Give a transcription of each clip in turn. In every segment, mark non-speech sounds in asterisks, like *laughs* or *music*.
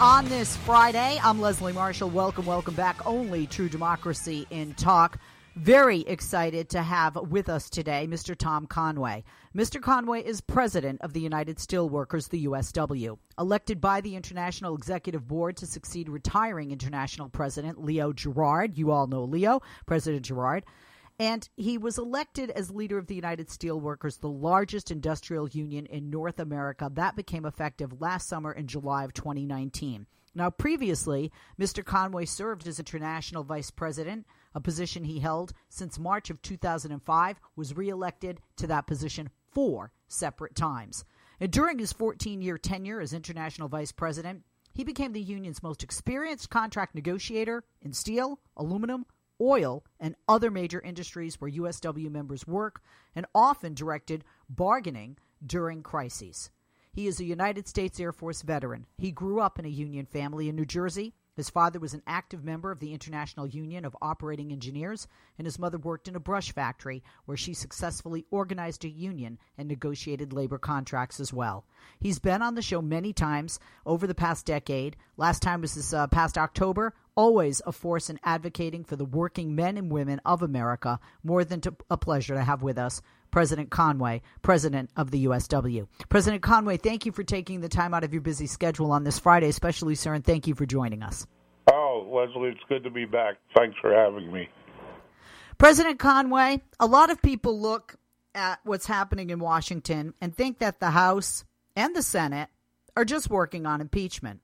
On this Friday. I'm Leslie Marshall. Welcome, welcome back. Only true democracy in talk. Very excited to have with us today Mr. Tom Conway. Mr. Conway is president of the United Steelworkers, the USW, elected by the International Executive Board to succeed retiring international president Leo Gerard. You all know Leo, President Gerard. And he was elected as leader of the United Steelworkers, the largest industrial union in North America. That became effective last summer in July of 2019. Now, previously, Mr. Conway served as international vice president, a position he held since March of 2005, was reelected to that position four separate times. And during his 14 year tenure as international vice president, he became the union's most experienced contract negotiator in steel, aluminum, oil, and other major industries where USW members work, and often directed bargaining during crises. He is a United States Air Force veteran. He grew up in a union family in New Jersey. His father was an active member of the International Union of Operating Engineers, and his mother worked in a brush factory where she successfully organized a union and negotiated labor contracts as well. He's been on the show many times over the past decade. Last time was this uh, past October. Always a force in advocating for the working men and women of America. More than a pleasure to have with us President Conway, President of the USW. President Conway, thank you for taking the time out of your busy schedule on this Friday, especially, sir, and thank you for joining us. Oh, Leslie, it's good to be back. Thanks for having me. President Conway, a lot of people look at what's happening in Washington and think that the House and the Senate are just working on impeachment.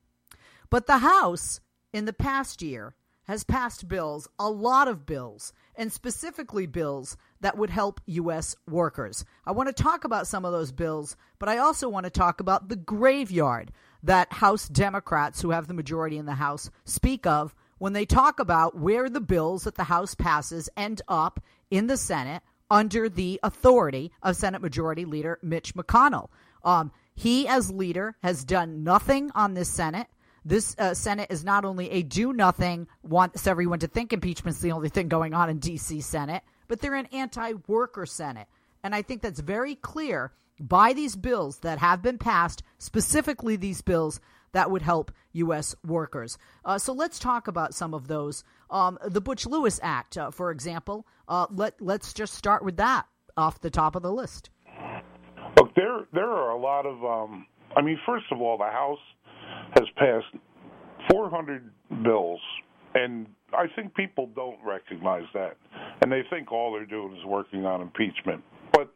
But the House, in the past year, has passed bills, a lot of bills, and specifically bills that would help U.S. workers. I want to talk about some of those bills, but I also want to talk about the graveyard that House Democrats, who have the majority in the House, speak of when they talk about where the bills that the House passes end up in the Senate under the authority of Senate Majority Leader Mitch McConnell. Um, he, as leader, has done nothing on this Senate. This uh, Senate is not only a do nothing, wants everyone to think impeachment's the only thing going on in D.C. Senate, but they're an anti worker Senate. And I think that's very clear by these bills that have been passed, specifically these bills that would help U.S. workers. Uh, so let's talk about some of those. Um, the Butch Lewis Act, uh, for example, uh, let, let's just start with that off the top of the list. Look, there, there are a lot of. Um, I mean, first of all, the House has passed 400 bills, and I think people don't recognize that, and they think all they're doing is working on impeachment. But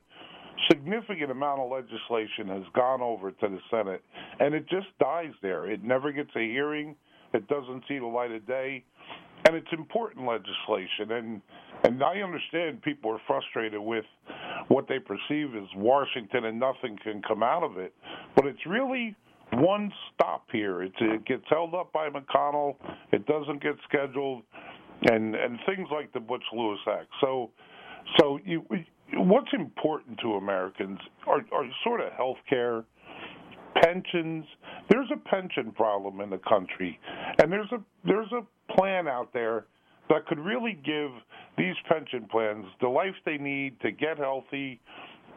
significant amount of legislation has gone over to the Senate, and it just dies there. It never gets a hearing. It doesn't see the light of day, and it's important legislation. And and I understand people are frustrated with what they perceive as Washington, and nothing can come out of it. But it's really one stop here. It's, it gets held up by McConnell. It doesn't get scheduled, and and things like the Butch Lewis Act. So, so you, what's important to Americans are, are sort of health care, pensions. There's a pension problem in the country, and there's a there's a plan out there that could really give these pension plans the life they need to get healthy,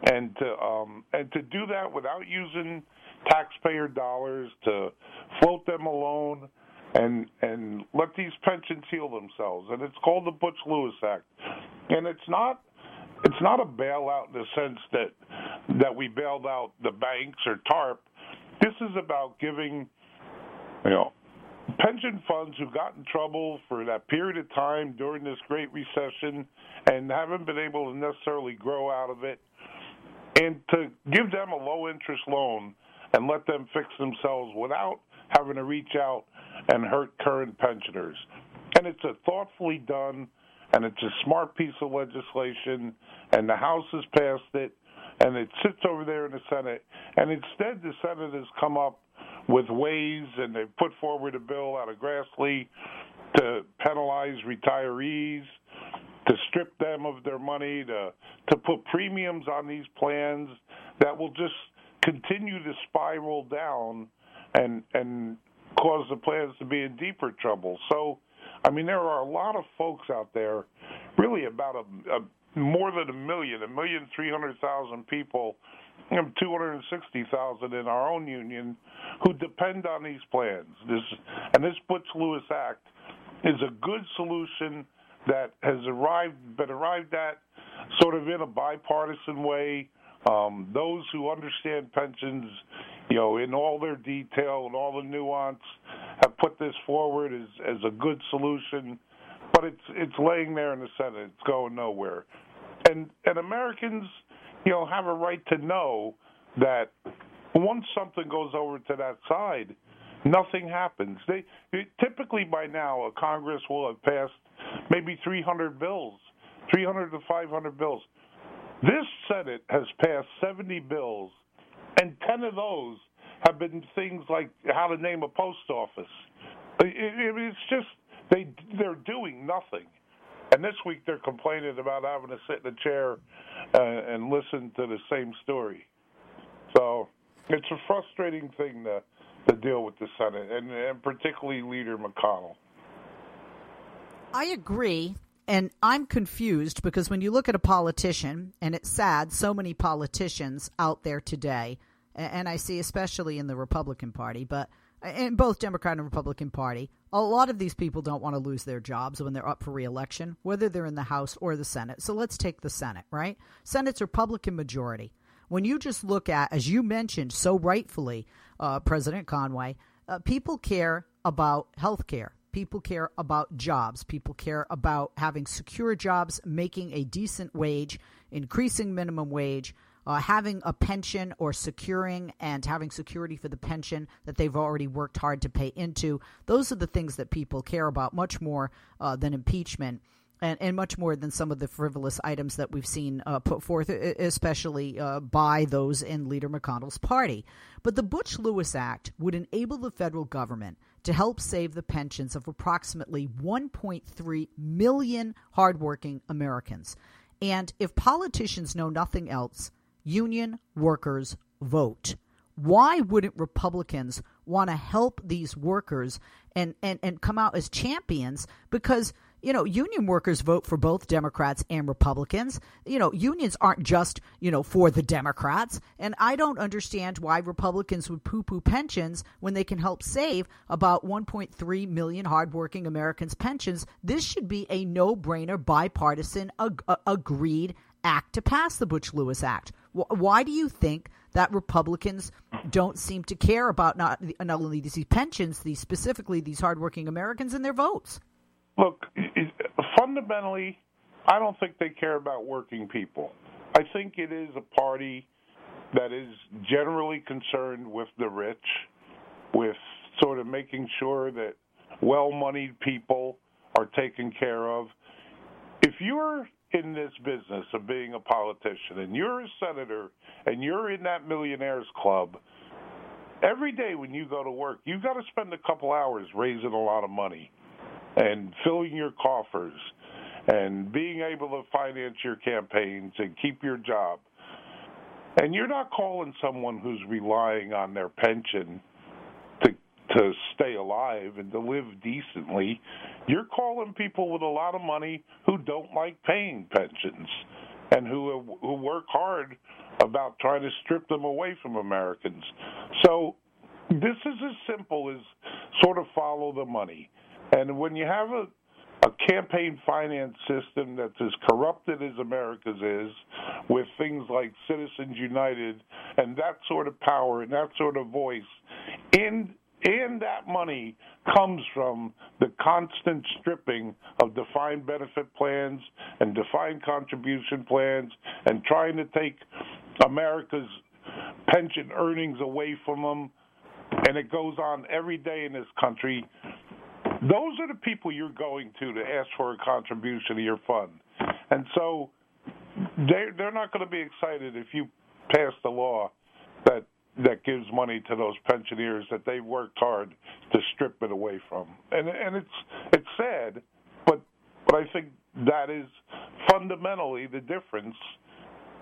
and to um, and to do that without using taxpayer dollars to float them a loan and and let these pensions heal themselves. And it's called the Butch Lewis Act, and it's not it's not a bailout in the sense that that we bailed out the banks or TARP. This is about giving, you know, pension funds who got in trouble for that period of time during this great recession and haven't been able to necessarily grow out of it, and to give them a low interest loan and let them fix themselves without having to reach out and hurt current pensioners. And it's a thoughtfully done and it's a smart piece of legislation and the House has passed it and it sits over there in the Senate and instead the Senate has come up with ways and they've put forward a bill out of Grassley to penalize retirees, to strip them of their money, to to put premiums on these plans that will just continue to spiral down and and cause the plans to be in deeper trouble. So, I mean, there are a lot of folks out there, really about a, a more than a million, a million three hundred thousand people, and two hundred sixty thousand in our own union, who depend on these plans. This and this Butch Lewis Act is a good solution that has arrived been arrived at sort of in a bipartisan way. Um, those who understand pensions you know, in all their detail and all the nuance, have put this forward as as a good solution. But it's it's laying there in the Senate. It's going nowhere. And and Americans, you know, have a right to know that once something goes over to that side, nothing happens. They typically by now a Congress will have passed maybe 300 bills, 300 to 500 bills. This Senate has passed 70 bills and 10 of those have been things like how to name a post office. It, it, it's just they they're doing nothing. And this week they're complaining about having to sit in a chair uh, and listen to the same story. So it's a frustrating thing to to deal with the Senate and, and particularly Leader McConnell. I agree. And I'm confused because when you look at a politician, and it's sad, so many politicians out there today and I see especially in the Republican Party, but in both Democrat and Republican Party, a lot of these people don't want to lose their jobs when they're up for reelection, whether they're in the House or the Senate. So let's take the Senate, right? Senate's Republican majority. When you just look at, as you mentioned so rightfully, uh, President Conway, uh, people care about health care. People care about jobs. People care about having secure jobs, making a decent wage, increasing minimum wage, uh, having a pension or securing and having security for the pension that they've already worked hard to pay into. Those are the things that people care about much more uh, than impeachment. And, and, much more than some of the frivolous items that we've seen uh, put forth, especially uh, by those in Leader McConnell's party. But the Butch Lewis Act would enable the federal government to help save the pensions of approximately 1.3 million hardworking Americans. And if politicians know nothing else, union workers vote. Why wouldn't Republicans want to help these workers and, and, and come out as champions? Because, you know, union workers vote for both Democrats and Republicans. You know, unions aren't just, you know, for the Democrats. And I don't understand why Republicans would poo poo pensions when they can help save about 1.3 million hardworking Americans' pensions. This should be a no brainer, bipartisan, ag- uh, agreed act to pass the Butch Lewis Act. Why do you think that Republicans don't seem to care about not not only these pensions, these specifically these hardworking Americans and their votes? Look, fundamentally, I don't think they care about working people. I think it is a party that is generally concerned with the rich, with sort of making sure that well-moneyed people are taken care of. If you're in this business of being a politician and you're a senator and you're in that millionaires club, every day when you go to work, you've got to spend a couple hours raising a lot of money and filling your coffers and being able to finance your campaigns and keep your job. And you're not calling someone who's relying on their pension to to stay alive and to live decently, you're calling people with a lot of money who don't like paying pensions and who who work hard about trying to strip them away from Americans. So this is as simple as sort of follow the money. And when you have a a campaign finance system that's as corrupted as America's is, with things like Citizens United and that sort of power and that sort of voice, and and that money comes from the constant stripping of defined benefit plans and defined contribution plans and trying to take America's pension earnings away from them. And it goes on every day in this country. Those are the people you're going to to ask for a contribution to your fund. And so they're, they're not going to be excited if you pass the law that that gives money to those pensioners that they've worked hard to strip it away from. And and it's it's sad, but but I think that is fundamentally the difference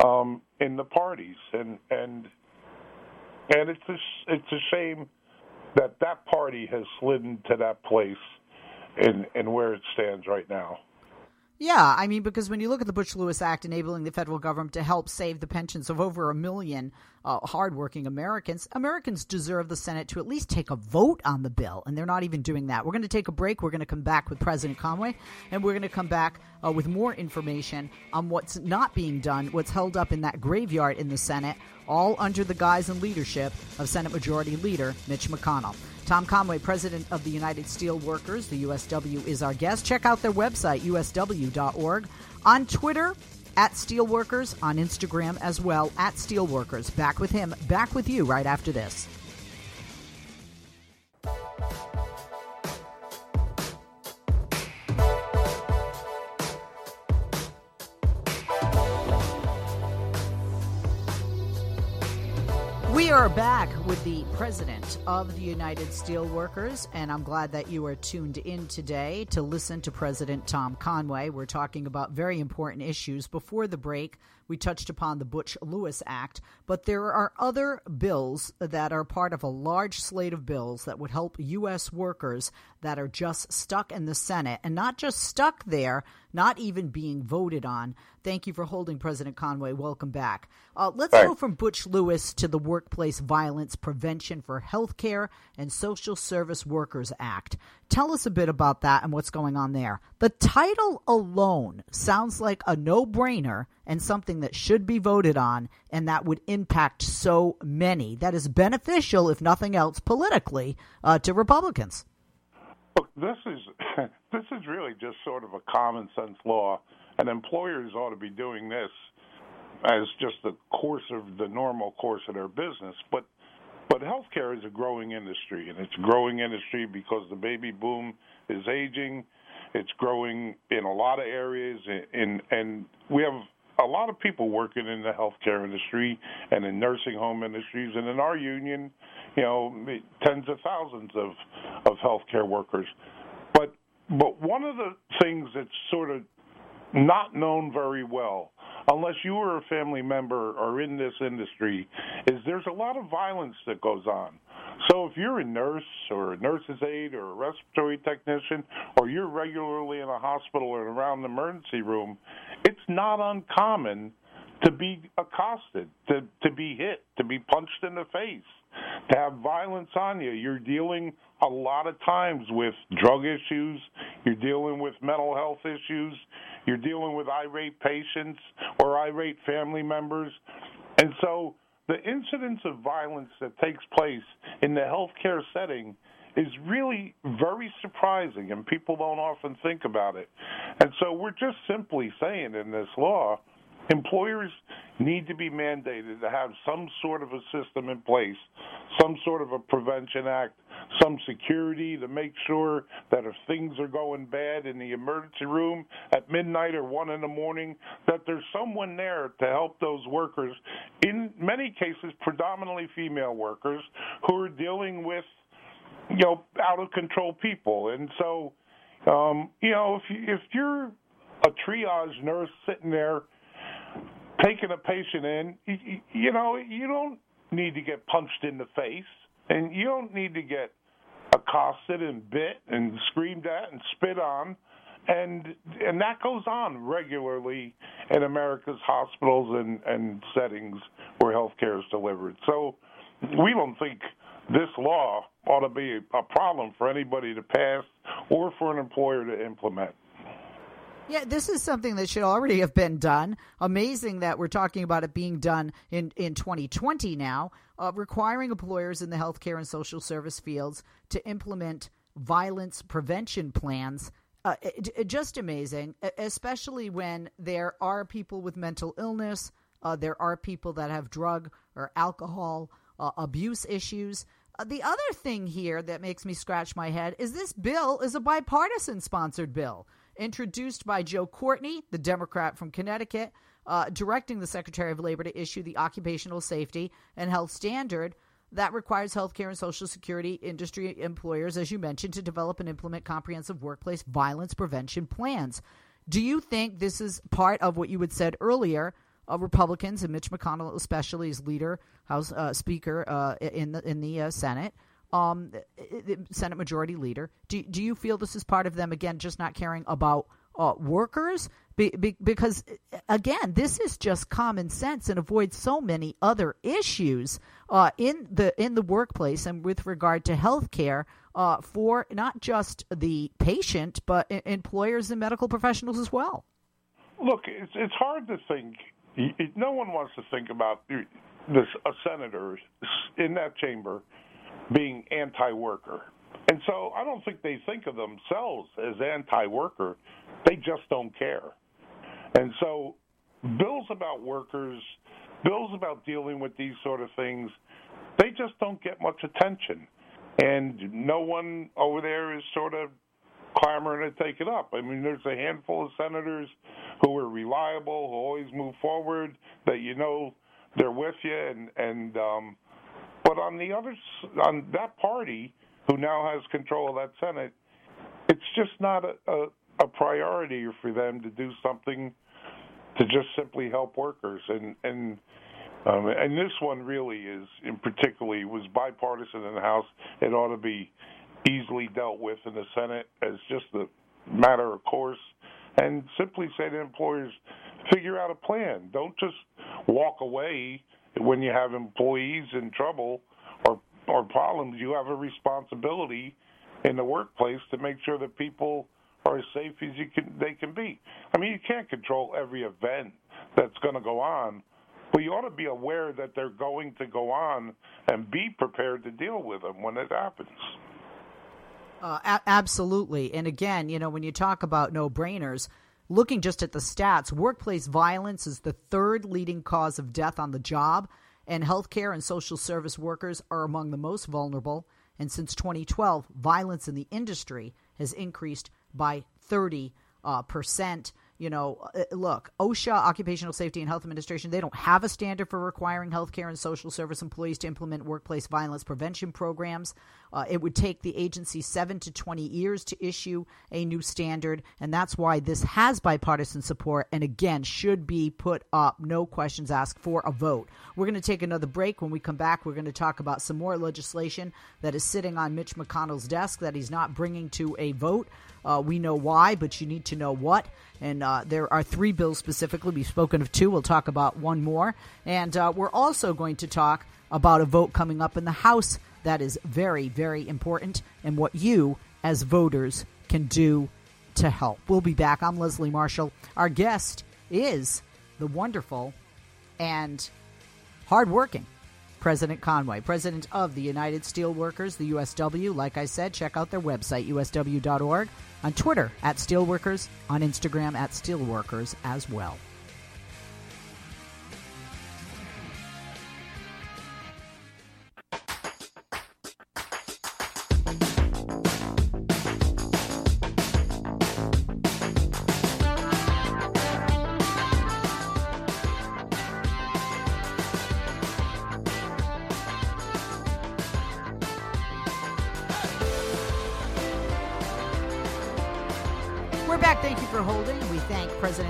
um, in the parties, and and and it's a, it's a shame that that party has slid into that place and in where it stands right now. Yeah, I mean, because when you look at the Butch Lewis Act enabling the federal government to help save the pensions of over a million uh, hardworking Americans, Americans deserve the Senate to at least take a vote on the bill, and they're not even doing that. We're going to take a break. We're going to come back with President Conway, and we're going to come back uh, with more information on what's not being done, what's held up in that graveyard in the Senate, all under the guise and leadership of Senate Majority Leader Mitch McConnell. Tom Conway, president of the United Steelworkers, the USW, is our guest. Check out their website, usw.org. On Twitter, at Steelworkers, on Instagram as well, at Steelworkers. Back with him, back with you right after this. Are back with the president of the United Steelworkers, and I'm glad that you are tuned in today to listen to President Tom Conway. We're talking about very important issues. Before the break, we touched upon the Butch Lewis Act, but there are other bills that are part of a large slate of bills that would help U.S. workers that are just stuck in the Senate and not just stuck there, not even being voted on. Thank you for holding President Conway. Welcome back. Uh, let's Thanks. go from Butch Lewis to the Workplace Violence Prevention for Healthcare and Social Service Workers Act. Tell us a bit about that and what's going on there. The title alone sounds like a no brainer and something that should be voted on and that would impact so many. That is beneficial, if nothing else, politically uh, to Republicans. This is *laughs* this is really just sort of a common sense law, and employers ought to be doing this as just the course of the normal course of their business. But but healthcare is a growing industry, and it's a growing industry because the baby boom is aging. It's growing in a lot of areas, and and we have a lot of people working in the healthcare industry and in nursing home industries, and in our union, you know, tens of thousands of of healthcare workers. But but one of the things that's sort of not known very well, unless you are a family member or in this industry, is there's a lot of violence that goes on. So if you're a nurse or a nurse's aide or a respiratory technician, or you're regularly in a hospital or around the emergency room, it's not uncommon to be accosted, to to be hit, to be punched in the face, to have violence on you. You're dealing a lot of times with drug issues, you're dealing with mental health issues, you're dealing with irate patients or irate family members. And so the incidence of violence that takes place in the healthcare setting is really very surprising, and people don't often think about it. And so we're just simply saying in this law employers need to be mandated to have some sort of a system in place, some sort of a prevention act, some security to make sure that if things are going bad in the emergency room at midnight or one in the morning, that there's someone there to help those workers, in many cases, predominantly female workers, who are dealing with, you know, out of control people. And so, um, you know, if, you, if you're a triage nurse sitting there taking a patient in, you, you know, you don't need to get punched in the face, and you don't need to get accosted and bit and screamed at and spit on, and and that goes on regularly in America's hospitals and and settings where healthcare is delivered. So we don't think this law ought to be a problem for anybody to pass or for an employer to implement. Yeah, this is something that should already have been done. Amazing that we're talking about it being done in, in 2020 now, uh, requiring employers in the healthcare and social service fields to implement violence prevention plans. Uh, it, it, just amazing, especially when there are people with mental illness, uh, there are people that have drug or alcohol uh, abuse issues. Uh, the other thing here that makes me scratch my head is this bill is a bipartisan sponsored bill introduced by Joe Courtney, the Democrat from Connecticut, uh, directing the Secretary of Labor to issue the occupational safety and health standard that requires healthcare and social security industry employers, as you mentioned, to develop and implement comprehensive workplace violence prevention plans. Do you think this is part of what you had said earlier? Uh, Republicans and Mitch McConnell, especially as leader, House uh, Speaker uh, in the in the uh, Senate, um, Senate Majority Leader. Do, do you feel this is part of them, again, just not caring about uh, workers? Be, be, because, again, this is just common sense and avoids so many other issues uh, in, the, in the workplace and with regard to health care uh, for not just the patient, but employers and medical professionals as well. Look, it's, it's hard to think. No one wants to think about this, a senator in that chamber being anti-worker. And so I don't think they think of themselves as anti-worker. They just don't care. And so bills about workers, bills about dealing with these sort of things, they just don't get much attention. And no one over there is sort of clamoring to take it up. I mean, there's a handful of senators who are reliable, who always move forward, that you know they're with you, and and um, but on the other, on that party who now has control of that Senate, it's just not a, a, a priority for them to do something to just simply help workers. And and um, and this one really is, in particularly, was bipartisan in the House. It ought to be easily dealt with in the Senate as just a matter of course, and simply say to employers, figure out a plan. Don't just walk away when you have employees in trouble or or problems, you have a responsibility in the workplace to make sure that people are as safe as you can they can be. I mean, you can't control every event that's going to go on, but you ought to be aware that they're going to go on and be prepared to deal with them when it happens. Uh, a- absolutely. And again, you know, when you talk about no brainers, looking just at the stats, workplace violence is the third leading cause of death on the job, and healthcare and social service workers are among the most vulnerable. And since 2012, violence in the industry has increased by 30 uh, percent you know, uh, look, OSHA, Occupational Safety and Health Administration, they don't have a standard for requiring healthcare and social service employees to implement workplace violence prevention programs. Uh, it would take the agency seven to 20 years to issue a new standard, and that's why this has bipartisan support and, again, should be put up, no questions asked, for a vote. We're going to take another break. When we come back, we're going to talk about some more legislation that is sitting on Mitch McConnell's desk that he's not bringing to a vote. Uh, we know why, but you need to know what. And uh, there are three bills specifically. We've spoken of two. We'll talk about one more. And uh, we're also going to talk about a vote coming up in the House that is very, very important and what you, as voters, can do to help. We'll be back. I'm Leslie Marshall. Our guest is the wonderful and hardworking President Conway, president of the United Steelworkers, the USW. Like I said, check out their website, usw.org on Twitter at Steelworkers, on Instagram at Steelworkers as well.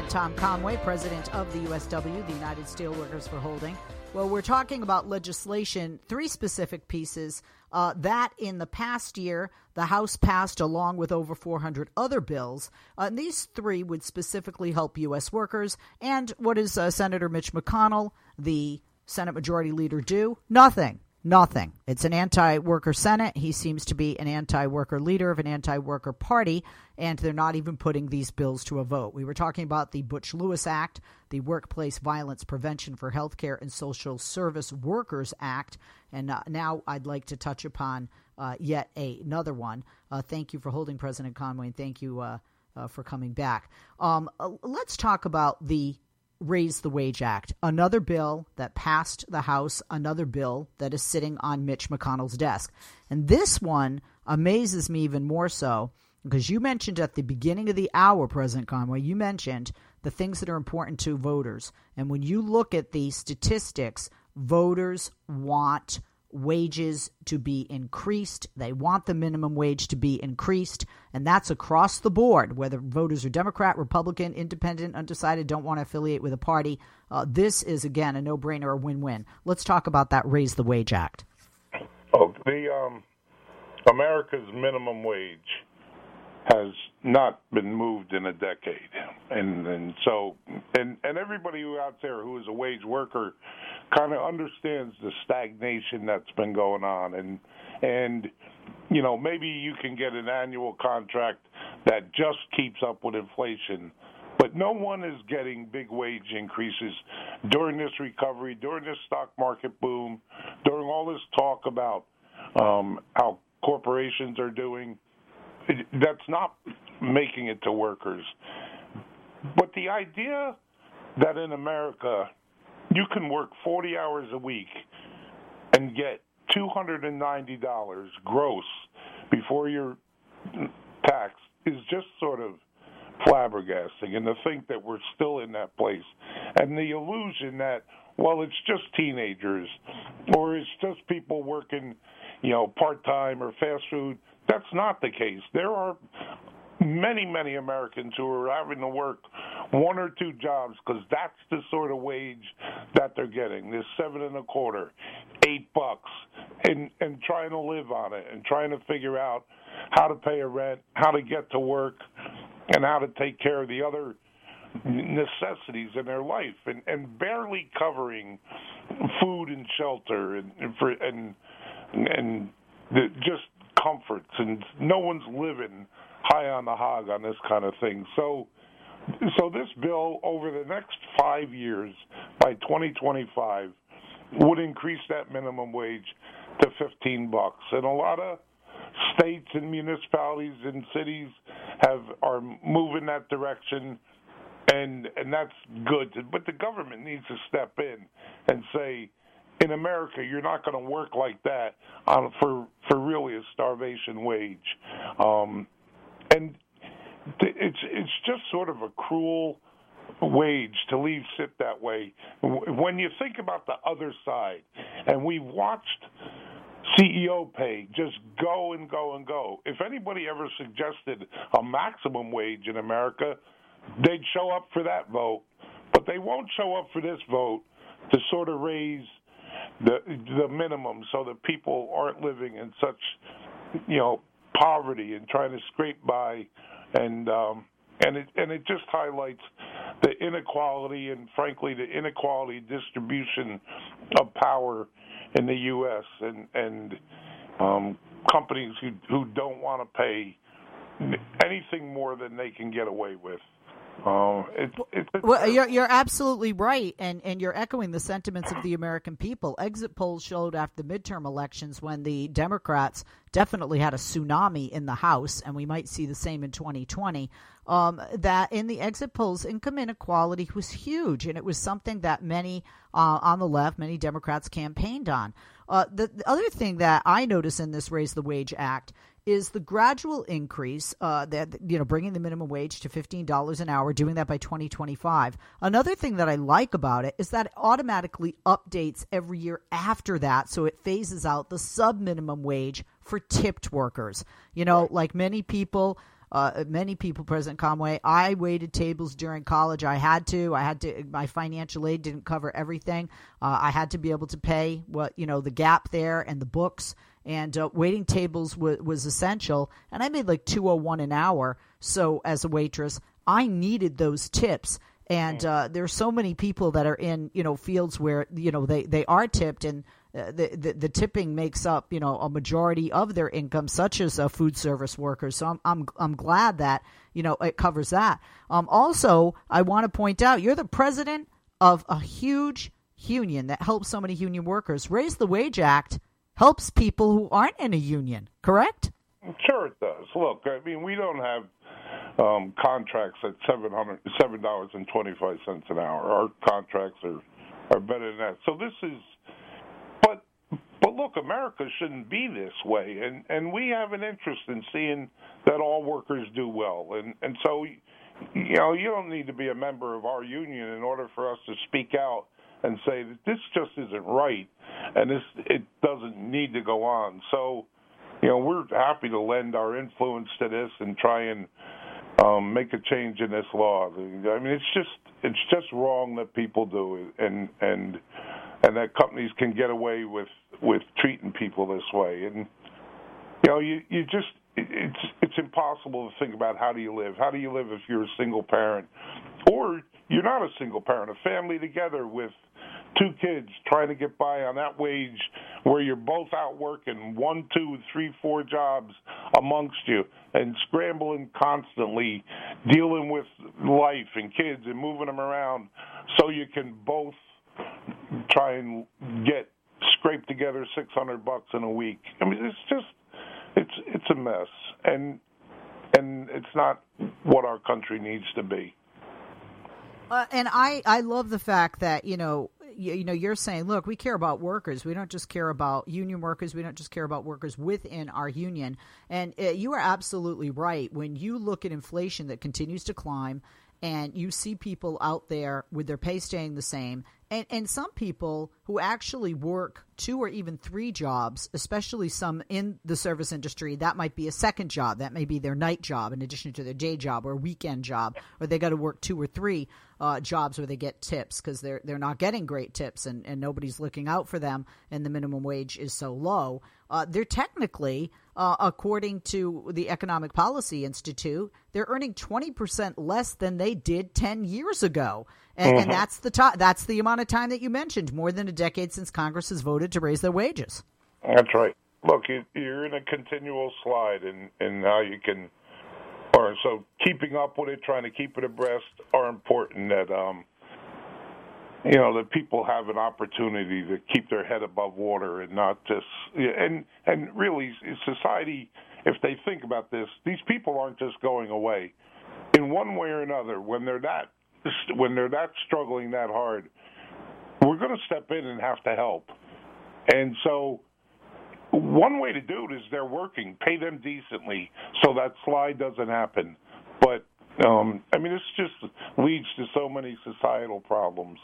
Tom Conway, president of the USW, the United Steelworkers, for holding. Well, we're talking about legislation, three specific pieces uh, that in the past year the House passed along with over 400 other bills. Uh, and these three would specifically help U.S. workers. And what does uh, Senator Mitch McConnell, the Senate Majority Leader, do? Nothing Nothing. It's an anti worker Senate. He seems to be an anti worker leader of an anti worker party, and they're not even putting these bills to a vote. We were talking about the Butch Lewis Act, the Workplace Violence Prevention for Healthcare and Social Service Workers Act, and uh, now I'd like to touch upon uh, yet a, another one. Uh, thank you for holding President Conway, and thank you uh, uh, for coming back. Um, uh, let's talk about the Raise the Wage Act, another bill that passed the House, another bill that is sitting on Mitch McConnell's desk. And this one amazes me even more so because you mentioned at the beginning of the hour, President Conway, you mentioned the things that are important to voters. And when you look at the statistics, voters want wages to be increased. They want the minimum wage to be increased, and that's across the board, whether voters are Democrat, Republican, Independent, undecided, don't want to affiliate with a party. Uh, this is, again, a no brainer, a win win. Let's talk about that Raise the Wage Act. Oh, the um, America's minimum wage has not been moved in a decade, and and so and and everybody who out there who is a wage worker kind of understands the stagnation that's been going on, and and you know maybe you can get an annual contract that just keeps up with inflation. But no one is getting big wage increases during this recovery, during this stock market boom, during all this talk about um, how corporations are doing that's not making it to workers. But the idea that in America you can work 40 hours a week and get $290 gross before you're taxed is just sort of flabbergasting. And to think that we're still in that place and the illusion that, well, it's just teenagers or it's just people working, you know, part time or fast food that's not the case. There are many, many Americans who are having to work one or two jobs because that's the sort of wage that they're getting. This seven and a quarter, eight bucks, and and trying to live on it and trying to figure out how to pay a rent, how to get to work, and how to take care of the other necessities in their life, and and barely covering food and shelter and and for and and the, just comforts, and no one's living high on the hog on this kind of thing. So, so this bill over the next five years, by 2025, would increase that minimum wage to 15 bucks, and a lot of states and municipalities and cities have are moving that direction and and that's good but the government needs to step in and say in America, you're not going to work like that on, for for really a starvation wage, um, and it's it's just sort of a cruel wage to leave sit that way. When you think about the other side, and we've watched CEO pay just go and go and go. If anybody ever suggested a maximum wage in America, they'd show up for that vote, but they won't show up for this vote to sort of raise the the minimum so that people aren't living in such you know poverty and trying to scrape by. And um and it and it just highlights the inequality and frankly the inequality distribution of power in the US and and um companies who who don't want to pay anything more than they can get away with Oh, it's, it's, well, you're you're absolutely right, and and you're echoing the sentiments of the American people. Exit polls showed after the midterm elections when the Democrats definitely had a tsunami in the House, and we might see the same in 2020. Um, that in the exit polls, income inequality was huge, and it was something that many uh, on the left, many Democrats campaigned on. Uh, the, the other thing that I notice in this Raise the Wage Act is the gradual increase uh, that you know bringing the minimum wage to fifteen dollars an hour, doing that by twenty twenty five. Another thing that I like about it is that it automatically updates every year after that, so it phases out the sub minimum wage for tipped workers. You know, like many people. Uh, many people, President Conway, I waited tables during college. I had to. I had to. My financial aid didn't cover everything. Uh, I had to be able to pay what you know the gap there and the books and uh, waiting tables w- was essential. And I made like two oh one an hour. So as a waitress, I needed those tips. And uh, there's so many people that are in you know fields where you know they, they are tipped and uh, the, the, the tipping makes up you know a majority of their income, such as uh, food service workers. So I'm I'm I'm glad that you know it covers that. Um, also, I want to point out you're the president of a huge union that helps so many union workers. Raise the Wage Act helps people who aren't in a union, correct? Sure, it does. Look, I mean, we don't have um, contracts at seven hundred seven dollars and twenty five cents an hour. Our contracts are are better than that. So this is but but look, America shouldn't be this way, and and we have an interest in seeing that all workers do well, and and so, you know, you don't need to be a member of our union in order for us to speak out and say that this just isn't right, and this it doesn't need to go on. So, you know, we're happy to lend our influence to this and try and um, make a change in this law. I mean, it's just it's just wrong that people do it, and and and that companies can get away with with treating people this way. And you know, you you just it's it's impossible to think about how do you live? How do you live if you're a single parent, or you're not a single parent, a family together with two kids trying to get by on that wage where you're both out working one, two, three, four jobs amongst you and scrambling constantly, dealing with life and kids and moving them around so you can both try and get scrape together 600 bucks in a week. I mean, it's just it's it's a mess, and and it's not what our country needs to be. Uh, and I I love the fact that you know you, know you're saying look we care about workers. We don't just care about union workers. We don't just care about workers within our union. And uh, you are absolutely right. When you look at inflation that continues to climb and you see people out there with their pay staying the same and, and some people who actually work two or even three jobs, especially some in the service industry, that might be a second job. That may be their night job in addition to their day job or weekend job, or they got to work two or three uh, jobs where they get tips because they're they're not getting great tips and, and nobody's looking out for them, and the minimum wage is so low. Uh, they're technically, uh, according to the Economic Policy Institute, they're earning twenty percent less than they did ten years ago. And, mm-hmm. and that's the to- that's the amount of time that you mentioned, more than a decade since Congress has voted to raise their wages. That's right. Look, you're in a continual slide, and and how you can, or so keeping up with it, trying to keep it abreast, are important. That um, you know, that people have an opportunity to keep their head above water and not just and and really society. If they think about this, these people aren't just going away. In one way or another, when they're that when they're not struggling that hard, we're going to step in and have to help. And so, one way to do it is they're working, pay them decently, so that slide doesn't happen. But um, I mean, this just leads to so many societal problems.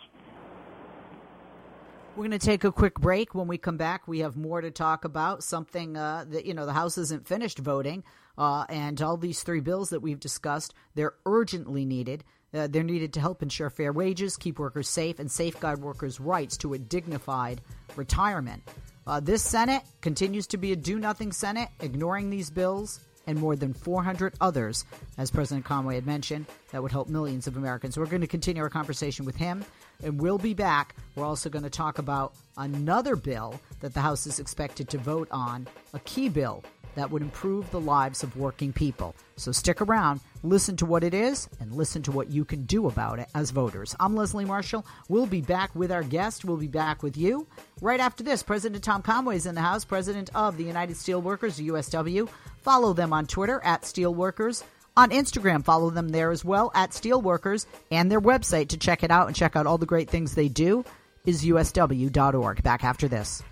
We're going to take a quick break. When we come back, we have more to talk about. Something uh, that, you know, the House isn't finished voting. Uh, and all these three bills that we've discussed, they're urgently needed. Uh, they're needed to help ensure fair wages, keep workers safe, and safeguard workers' rights to a dignified retirement. Uh, this Senate continues to be a do nothing Senate, ignoring these bills and more than 400 others, as President Conway had mentioned, that would help millions of Americans. We're going to continue our conversation with him, and we'll be back. We're also going to talk about another bill that the House is expected to vote on, a key bill that would improve the lives of working people. So stick around, listen to what it is, and listen to what you can do about it as voters. I'm Leslie Marshall. We'll be back with our guest. We'll be back with you. Right after this, President Tom Conway is in the House, President of the United Steelworkers, USW. Follow them on Twitter at Steelworkers. On Instagram, follow them there as well at Steelworkers and their website to check it out and check out all the great things they do is usw.org. Back after this.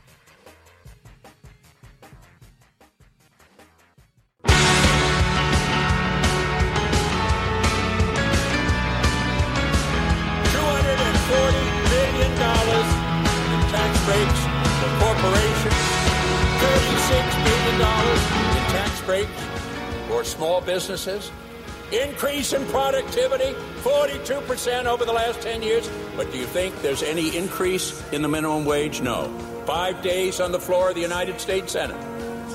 Breaks for corporations, $36 billion in tax breaks for small businesses, increase in productivity, 42% over the last 10 years. But do you think there's any increase in the minimum wage? No. Five days on the floor of the United States Senate.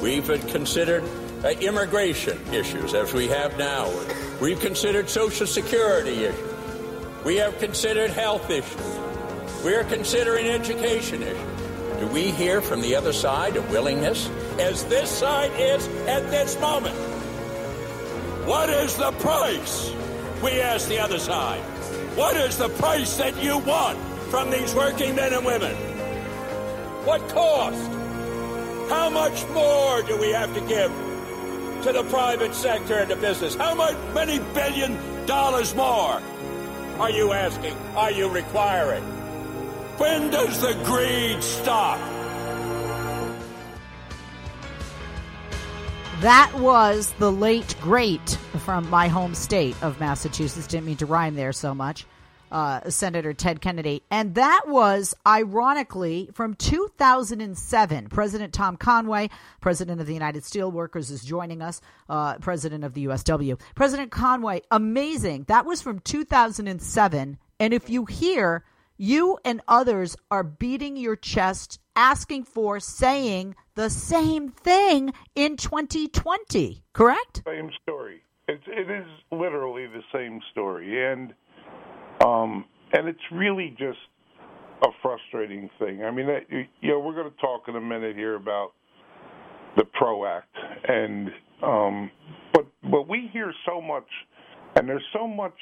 We've considered uh, immigration issues, as we have now. We've considered Social Security issues. We have considered health issues. We are considering education issues. Do we hear from the other side a willingness, as this side is at this moment? What is the price? We ask the other side. What is the price that you want from these working men and women? What cost? How much more do we have to give to the private sector and the business? How much, many billion dollars more are you asking? Are you requiring? When does the greed stop? That was the late great from my home state of Massachusetts. Didn't mean to rhyme there so much. Uh, Senator Ted Kennedy. And that was, ironically, from 2007. President Tom Conway, president of the United Steelworkers, is joining us, uh, president of the USW. President Conway, amazing. That was from 2007. And if you hear you and others are beating your chest, asking for, saying the same thing in 2020, correct? Same story. It, it is literally the same story. And, um, and it's really just a frustrating thing. I mean, you know, we're going to talk in a minute here about the PRO Act, and um, but but we hear so much, and there's so much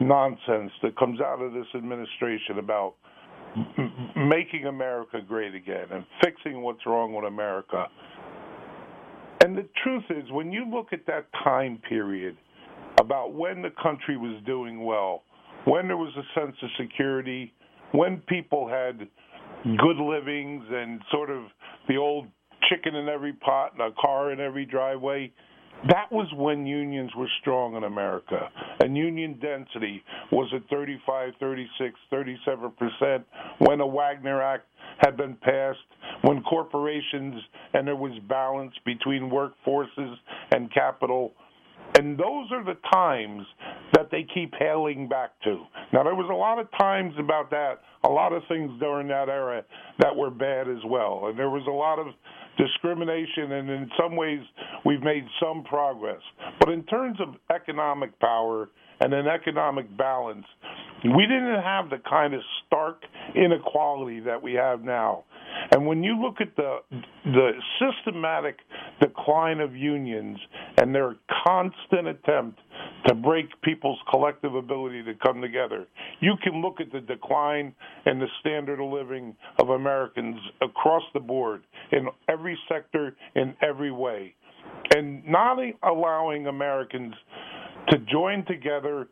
nonsense that comes out of this administration about making America great again and fixing what's wrong with America. And the truth is, when you look at that time period about when the country was doing well, when there was a sense of security, when people had good livings and sort of the old chicken in every pot and a car in every driveway, that was when unions were strong in America. And union density was at 35, 36, 37% when a Wagner Act had been passed, when corporations and there was balance between workforces and capital. And those are the times that they keep hailing back to. Now, there was a lot of times about that, a lot of things during that era that were bad as well. And there was a lot of discrimination, and in some ways, we've made some progress. But in terms of economic power and an economic balance, we didn't have the kind of stark inequality that we have now. And when you look at the the systematic decline of unions and their constant attempt to break people's collective ability to come together, you can look at the decline in the standard of living of Americans across the board in every sector in every way. And not allowing Americans to join together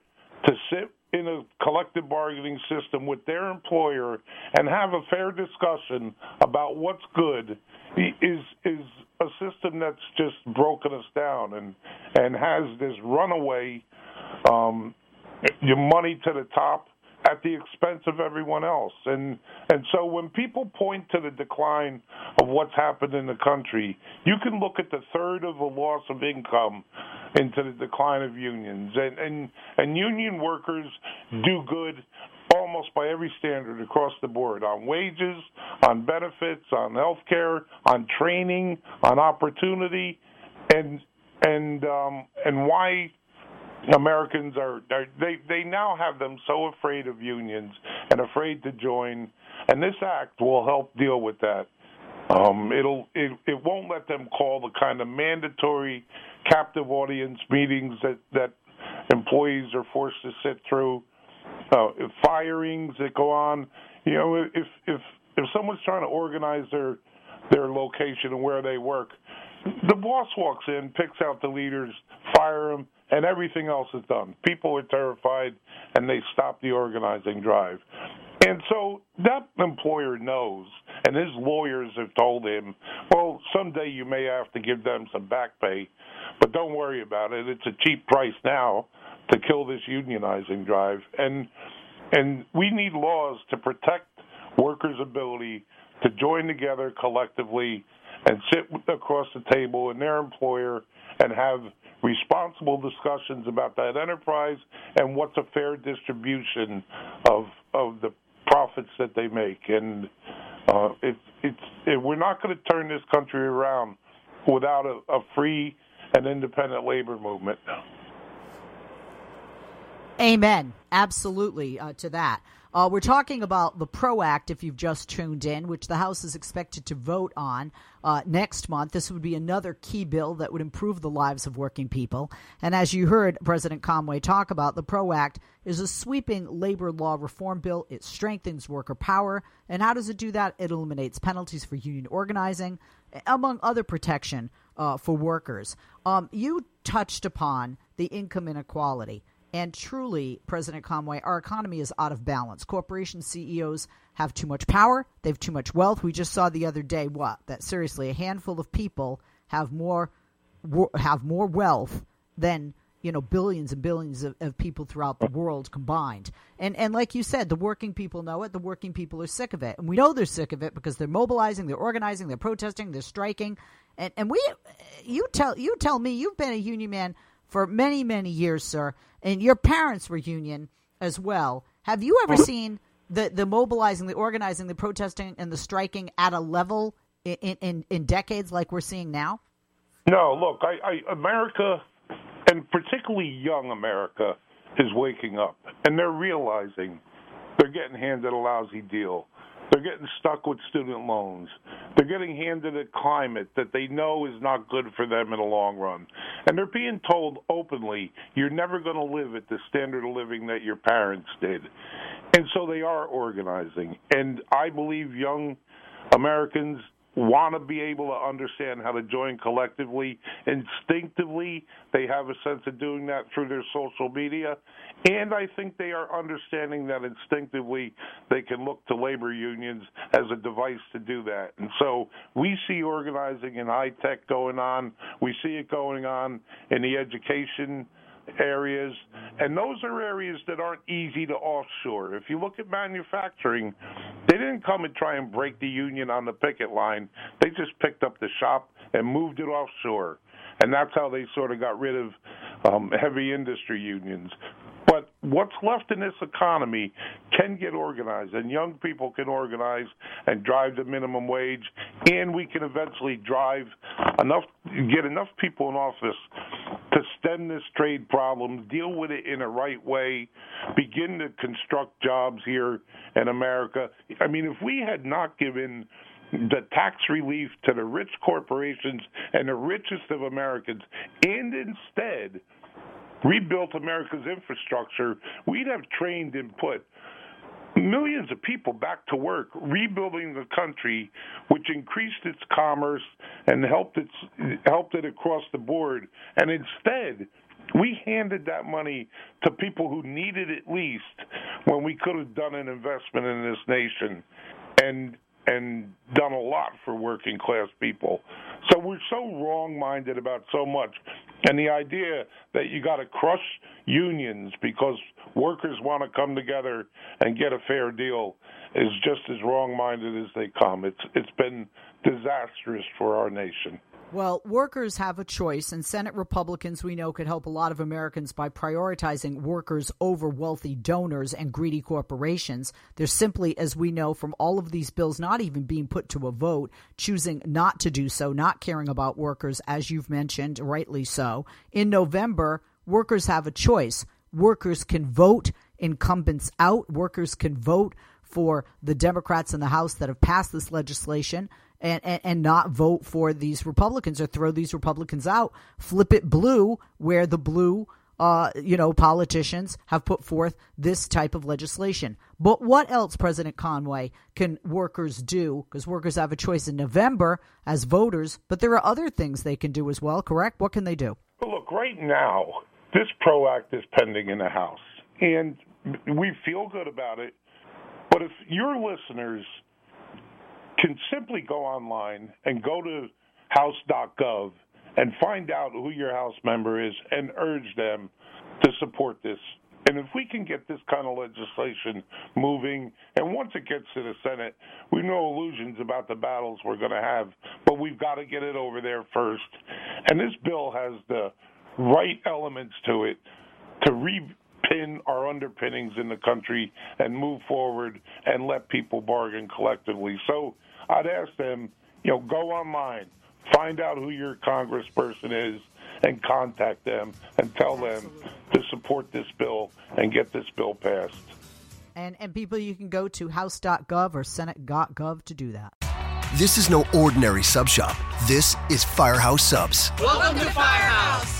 to sit in a collective bargaining system with their employer and have a fair discussion about what's good is is a system that's just broken us down and and has this runaway um, your money to the top at the expense of everyone else. And and so when people point to the decline of what's happened in the country, you can look at the third of the loss of income into the decline of unions. And and, and union workers do good almost by every standard across the board on wages, on benefits, on health care, on training, on opportunity, and and um, and why Americans are, are they they now have them so afraid of unions and afraid to join, and this act will help deal with that. Um, it'll it, it won't let them call the kind of mandatory captive audience meetings that that employees are forced to sit through. Uh, firings that go on, you know, if if if someone's trying to organize their their location and where they work, the boss walks in, picks out the leaders, fire them, and everything else is done. People are terrified, and they stop the organizing drive. And so that employer knows, and his lawyers have told him, well, someday you may have to give them some back pay, but don't worry about it. It's a cheap price now to kill this unionizing drive. And and we need laws to protect workers' ability to join together collectively and sit across the table in their employer and have responsible discussions about that enterprise and what's a fair distribution of of the profits that they make. And uh, it, it's it, we're not going to turn this country around without a, a free and independent labor movement. Amen. Absolutely uh, to that. Uh, we're talking about the PRO Act, if you've just tuned in, which the House is expected to vote on uh, next month. This would be another key bill that would improve the lives of working people. And as you heard President Conway talk about, the PRO Act is a sweeping labor law reform bill. It strengthens worker power. And how does it do that? It eliminates penalties for union organizing, among other protection uh, for workers. Um, you touched upon the income inequality. And truly, President Conway, our economy is out of balance. Corporation CEOs have too much power, they have too much wealth. We just saw the other day what? That seriously, a handful of people have more have more wealth than you know billions and billions of, of, people throughout the world combined and and like you said the working people know it the working people are sick of it and we know they're sick of it because they're mobilizing they're organizing they're protesting they're striking and and we you tell you tell me you've been a union man for many, many years, sir, and your parents were union as well. Have you ever oh. seen the, the mobilizing, the organizing, the protesting, and the striking at a level in, in, in decades like we're seeing now? No, look, I, I, America, and particularly young America, is waking up, and they're realizing they're getting handed a lousy deal. They're getting stuck with student loans. They're getting handed a climate that they know is not good for them in the long run. And they're being told openly, you're never going to live at the standard of living that your parents did. And so they are organizing. And I believe young Americans want to be able to understand how to join collectively. Instinctively, they have a sense of doing that through their social media. And I think they are understanding that instinctively they can look to labor unions as a device to do that. And so we see organizing in high tech going on. We see it going on in the education areas, and those are areas that aren't easy to offshore. If you look at manufacturing, didn't come and try and break the union on the picket line. They just picked up the shop and moved it offshore. And that's how they sort of got rid of um, heavy industry unions. But what's left in this economy can get organized, and young people can organize and drive the minimum wage, and we can eventually drive enough, get enough people in office to stem this trade problem, deal with it in a right way, begin to construct jobs here in America. I mean, if we had not given the tax relief to the rich corporations and the richest of Americans, and instead rebuilt America's infrastructure, we'd have trained and put millions of people back to work, rebuilding the country, which increased its commerce and helped it helped it across the board. And instead, we handed that money to people who needed it least when we could have done an investment in this nation. And and done a lot for working class people. So we're so wrong minded about so much. And the idea that you got to crush unions because workers want to come together and get a fair deal is just as wrong minded as they come. It's it's been disastrous for our nation. Well, workers have a choice, and Senate Republicans we know could help a lot of Americans by prioritizing workers over wealthy donors and greedy corporations. They're simply, as we know from all of these bills not even being put to a vote, choosing not to do so, not caring about workers, as you've mentioned, rightly so. In November, workers have a choice. Workers can vote incumbents out, workers can vote for the Democrats in the House that have passed this legislation and, and, and not vote for these Republicans or throw these Republicans out. Flip it blue, where the blue uh, you know, politicians have put forth this type of legislation. But what else, President Conway, can workers do? Because workers have a choice in November as voters, but there are other things they can do as well, correct? What can they do? Well, look, right now, this PRO Act is pending in the House, and we feel good about it. But if your listeners can simply go online and go to house.gov and find out who your House member is and urge them to support this. And if we can get this kind of legislation moving, and once it gets to the Senate, we have no illusions about the battles we're going to have, but we've got to get it over there first. And this bill has the right elements to it to re pin our underpinnings in the country and move forward and let people bargain collectively. So I'd ask them, you know, go online, find out who your congressperson is, and contact them and tell Absolutely. them to support this bill and get this bill passed. And, and people, you can go to house.gov or senate.gov to do that. This is no ordinary sub shop. This is Firehouse Subs. Welcome to Firehouse.